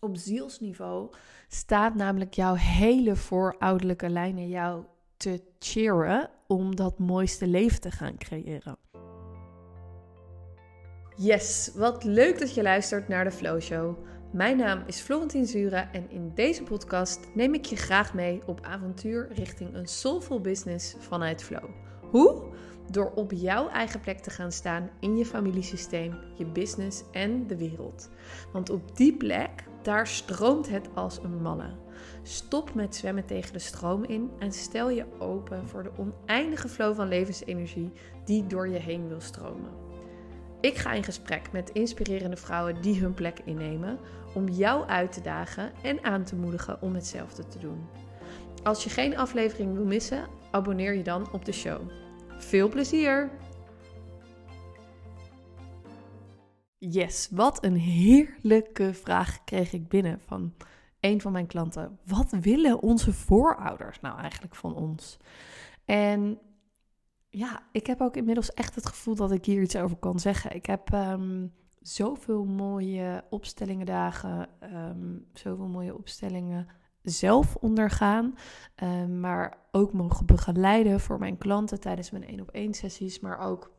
Op zielsniveau staat namelijk jouw hele voorouderlijke lijn in jou te cheeren om dat mooiste leven te gaan creëren. Yes, wat leuk dat je luistert naar de Flow Show. Mijn naam is Florentien Zura en in deze podcast neem ik je graag mee op avontuur richting een soulful business vanuit Flow. Hoe? Door op jouw eigen plek te gaan staan in je familiesysteem, je business en de wereld. Want op die plek, daar stroomt het als een malle. Stop met zwemmen tegen de stroom in en stel je open voor de oneindige flow van levensenergie die door je heen wil stromen. Ik ga in gesprek met inspirerende vrouwen die hun plek innemen om jou uit te dagen en aan te moedigen om hetzelfde te doen. Als je geen aflevering wil missen, abonneer je dan op de show. Veel plezier! Yes, wat een heerlijke vraag kreeg ik binnen van een van mijn klanten. Wat willen onze voorouders nou eigenlijk van ons? En ja, ik heb ook inmiddels echt het gevoel dat ik hier iets over kan zeggen. Ik heb um, zoveel mooie opstellingen dagen, um, zoveel mooie opstellingen zelf ondergaan, um, maar ook mogen begeleiden voor mijn klanten tijdens mijn één op één sessies, maar ook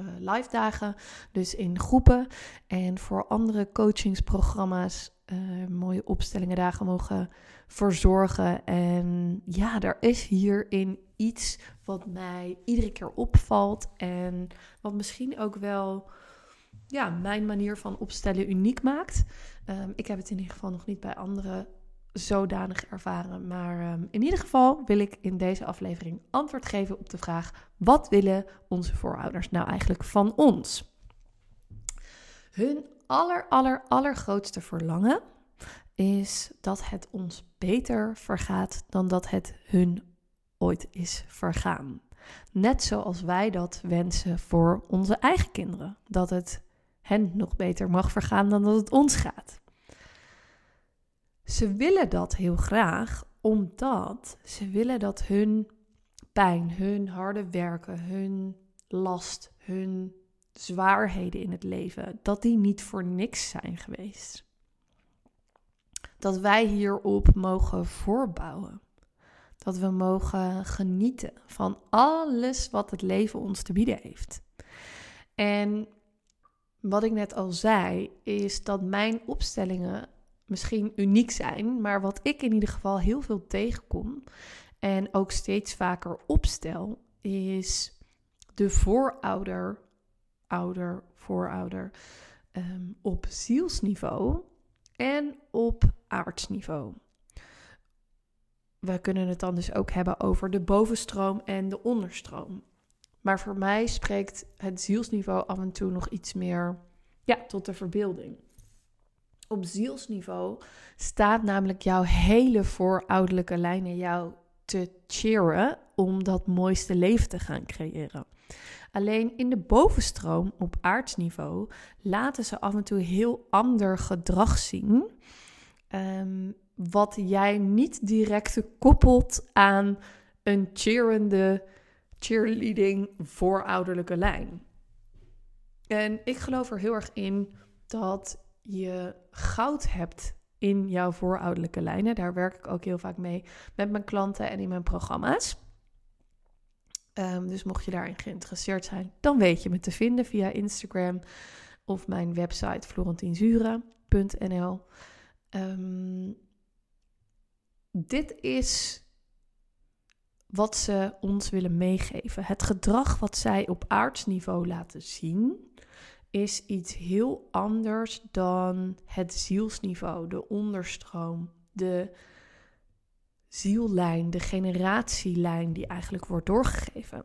uh, live dagen, dus in groepen en voor andere coachingsprogramma's uh, mooie opstellingen dagen mogen verzorgen. En ja, er is hierin iets wat mij iedere keer opvalt en wat misschien ook wel ja, mijn manier van opstellen uniek maakt. Um, ik heb het in ieder geval nog niet bij anderen zodanig ervaren. Maar um, in ieder geval wil ik in deze aflevering antwoord geven op de vraag: wat willen onze voorouders nou eigenlijk van ons? Hun aller, aller, allergrootste verlangen is dat het ons beter vergaat dan dat het hun ooit is vergaan. Net zoals wij dat wensen voor onze eigen kinderen. Dat het hen nog beter mag vergaan dan dat het ons gaat. Ze willen dat heel graag omdat ze willen dat hun pijn, hun harde werken, hun last, hun zwaarheden in het leven, dat die niet voor niks zijn geweest. Dat wij hierop mogen voorbouwen. Dat we mogen genieten van alles wat het leven ons te bieden heeft. En wat ik net al zei, is dat mijn opstellingen misschien uniek zijn, maar wat ik in ieder geval heel veel tegenkom en ook steeds vaker opstel, is de voorouder, ouder, voorouder um, op zielsniveau en op aardsniveau we kunnen het dan dus ook hebben over de bovenstroom en de onderstroom. Maar voor mij spreekt het zielsniveau af en toe nog iets meer ja, tot de verbeelding. Op zielsniveau staat namelijk jouw hele voorouderlijke lijn in jou te cheeren om dat mooiste leven te gaan creëren. Alleen in de bovenstroom op aardsniveau laten ze af en toe heel ander gedrag zien. Um, wat jij niet direct koppelt aan een cheerende, cheerleading voorouderlijke lijn. En ik geloof er heel erg in dat je goud hebt in jouw voorouderlijke lijnen. Daar werk ik ook heel vaak mee met mijn klanten en in mijn programma's. Um, dus mocht je daarin geïnteresseerd zijn, dan weet je me te vinden via Instagram of mijn website florentinzura.nl. Um, dit is wat ze ons willen meegeven. Het gedrag wat zij op aardsniveau laten zien is iets heel anders dan het zielsniveau, de onderstroom, de ziellijn, de generatielijn die eigenlijk wordt doorgegeven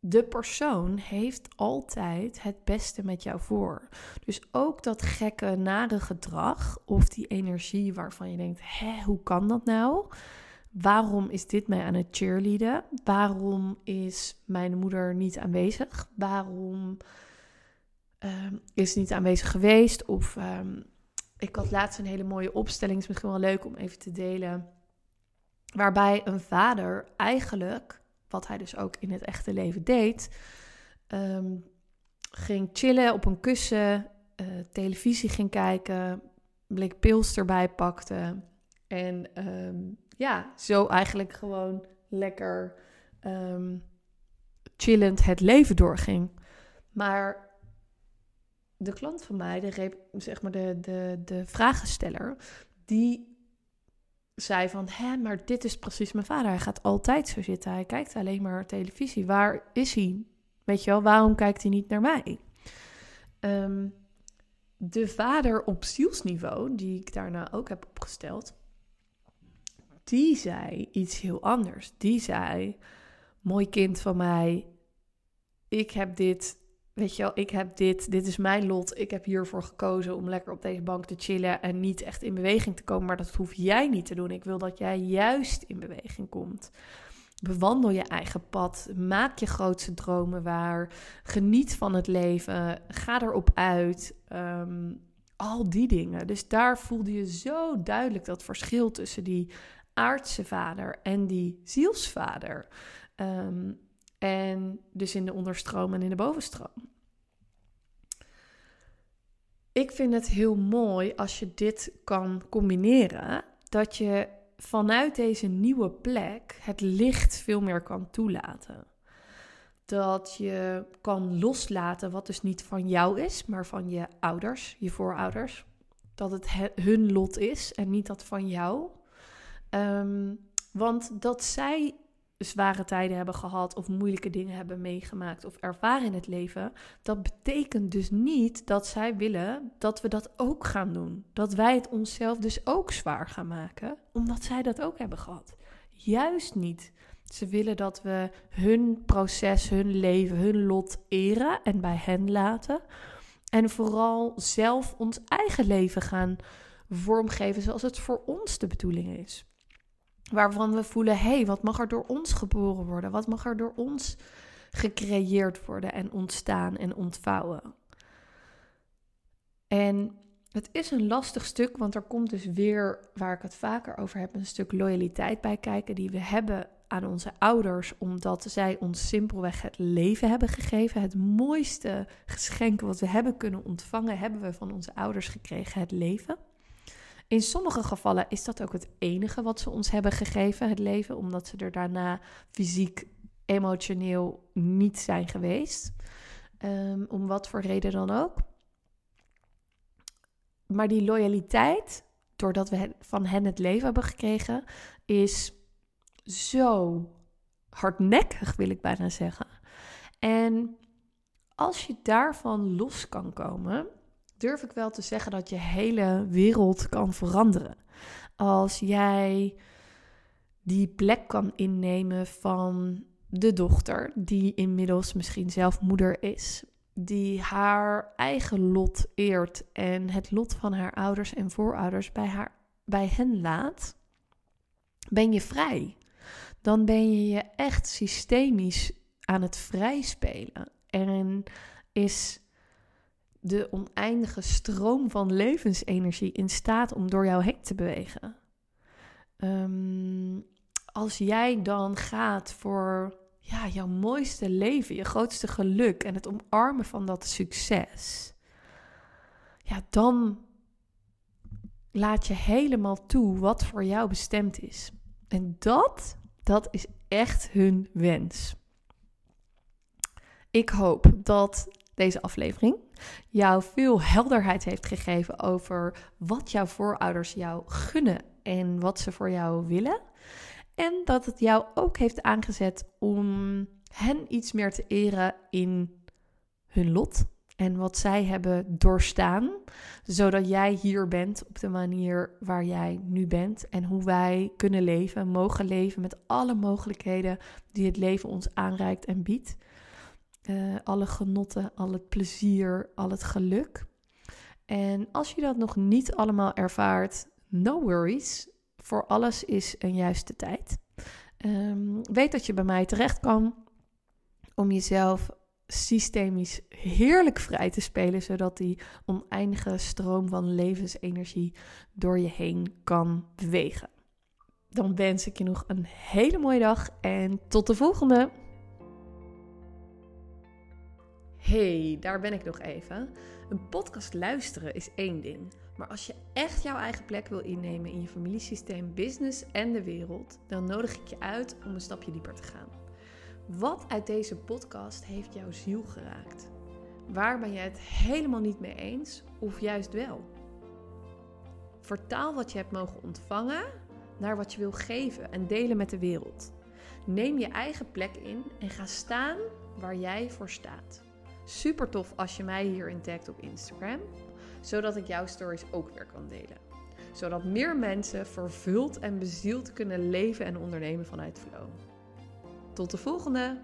de persoon heeft altijd het beste met jou voor. Dus ook dat gekke, nare gedrag of die energie waarvan je denkt: hè, hoe kan dat nou? Waarom is dit mij aan het cheerleaden? Waarom is mijn moeder niet aanwezig? Waarom uh, is niet aanwezig geweest? Of um, ik had laatst een hele mooie opstelling, is misschien wel leuk om even te delen. Waarbij een vader eigenlijk wat hij dus ook in het echte leven deed, um, ging chillen op een kussen eh, televisie ging kijken, blik pils erbij pakte. En ehm, ja, zo eigenlijk gewoon lekker ehm, chillend het leven doorging. Maar de klant van mij, de, zeg maar de, de, de vragensteller, die zei van, hè, maar dit is precies mijn vader. Hij gaat altijd zo zitten. Hij kijkt alleen maar televisie. Waar is hij? Weet je wel, waarom kijkt hij niet naar mij? Ehm, de vader op zielsniveau, die ik daarna ook heb opgesteld, die zei iets heel anders. Die zei: Mooi kind van mij, ik heb dit, weet je wel, ik heb dit, dit is mijn lot. Ik heb hiervoor gekozen om lekker op deze bank te chillen en niet echt in beweging te komen. Maar dat hoef jij niet te doen. Ik wil dat jij juist in beweging komt. Bewandel je eigen pad. Maak je grootste dromen waar. Geniet van het leven. Ga erop uit. Ehm, al die dingen. Dus daar voelde je zo duidelijk dat verschil tussen die aardse vader en die zielsvader. Ehm, en dus in de onderstroom en in de bovenstroom. Ik vind het heel mooi als je dit kan combineren. Dat je vanuit deze nieuwe plek het licht veel meer kan toelaten. Dat je kan loslaten wat dus niet van jou is, maar van je ouders, je voorouders. Dat het hun lot is en niet dat van jou. Um, want dat zij zware tijden hebben gehad of moeilijke dingen hebben meegemaakt of ervaren in het leven, dat betekent dus niet dat zij willen dat we dat ook gaan doen. Dat wij het onszelf dus ook zwaar gaan maken, omdat zij dat ook hebben gehad. Juist niet. Ze willen dat we hun proces, hun leven, hun lot eren en bij hen laten. En vooral zelf ons eigen leven gaan vormgeven zoals het voor ons de bedoeling is. Waarvan we voelen, hé, hey, wat mag er door ons geboren worden? Wat mag er door ons gecreëerd worden en ontstaan en ontvouwen? En het is een lastig stuk, want er komt dus weer, waar ik het vaker over heb, een stuk loyaliteit bij kijken die we hebben aan onze ouders, omdat zij ons simpelweg het leven hebben gegeven. Het mooiste geschenk wat we hebben kunnen ontvangen, hebben we van onze ouders gekregen, het leven. In sommige gevallen is dat ook het enige wat ze ons hebben gegeven, het leven, omdat ze er daarna fysiek, emotioneel niet zijn geweest. Um, om wat voor reden dan ook. Maar die loyaliteit, doordat we van hen het leven hebben gekregen, is zo hardnekkig, wil ik bijna zeggen. En als je daarvan los kan komen, durf ik wel te zeggen dat je hele wereld kan veranderen. Als jij die plek kan innemen van de dochter, die inmiddels misschien zelf moeder is, die haar eigen lot eert en het lot van haar ouders en voorouders bij, haar, bij hen laat, ben je vrij. Dan ben je je echt systemisch aan het vrijspelen. En is de oneindige stroom van levensenergie in staat om door jou heen te bewegen. Ehm, als jij dan gaat voor ja, jouw mooiste leven, je grootste geluk en het omarmen van dat succes, ja, dan laat je helemaal toe wat voor jou bestemd is. En dat, dat is echt hun wens. Ik hoop dat deze aflevering jou veel helderheid heeft gegeven over wat jouw voorouders jou gunnen en wat ze voor jou willen. En dat het jou ook heeft aangezet om hen iets meer te eren in hun lot en wat zij hebben doorstaan, zodat jij hier bent op de manier waar jij nu bent en hoe wij kunnen leven, mogen leven met alle mogelijkheden die het leven ons aanreikt en biedt. Uh, alle genotten, al het plezier, al het geluk. En als je dat nog niet allemaal ervaart, no worries. Voor alles is een juiste tijd. Um, weet dat je bij mij terecht kan om jezelf systemisch heerlijk vrij te spelen, zodat die oneindige stroom van levensenergie door je heen kan bewegen. Dan wens ik je nog een hele mooie dag en tot de volgende! Hey, daar ben ik nog even. Een podcast luisteren is één ding. Maar als je echt jouw eigen plek wil innemen in je familiesysteem, business en de wereld, dan nodig ik je uit om een stapje dieper te gaan. Wat uit deze podcast heeft jouw ziel geraakt? Waar ben je het helemaal niet mee eens of juist wel? Vertaal wat je hebt mogen ontvangen naar wat je wil geven en delen met de wereld. Neem je eigen plek in en ga staan waar jij voor staat. Super tof als je mij hierin tagt op Instagram, zodat ik jouw stories ook weer kan delen. Zodat meer mensen vervuld en bezield kunnen leven en ondernemen vanuit flow. Tot de volgende!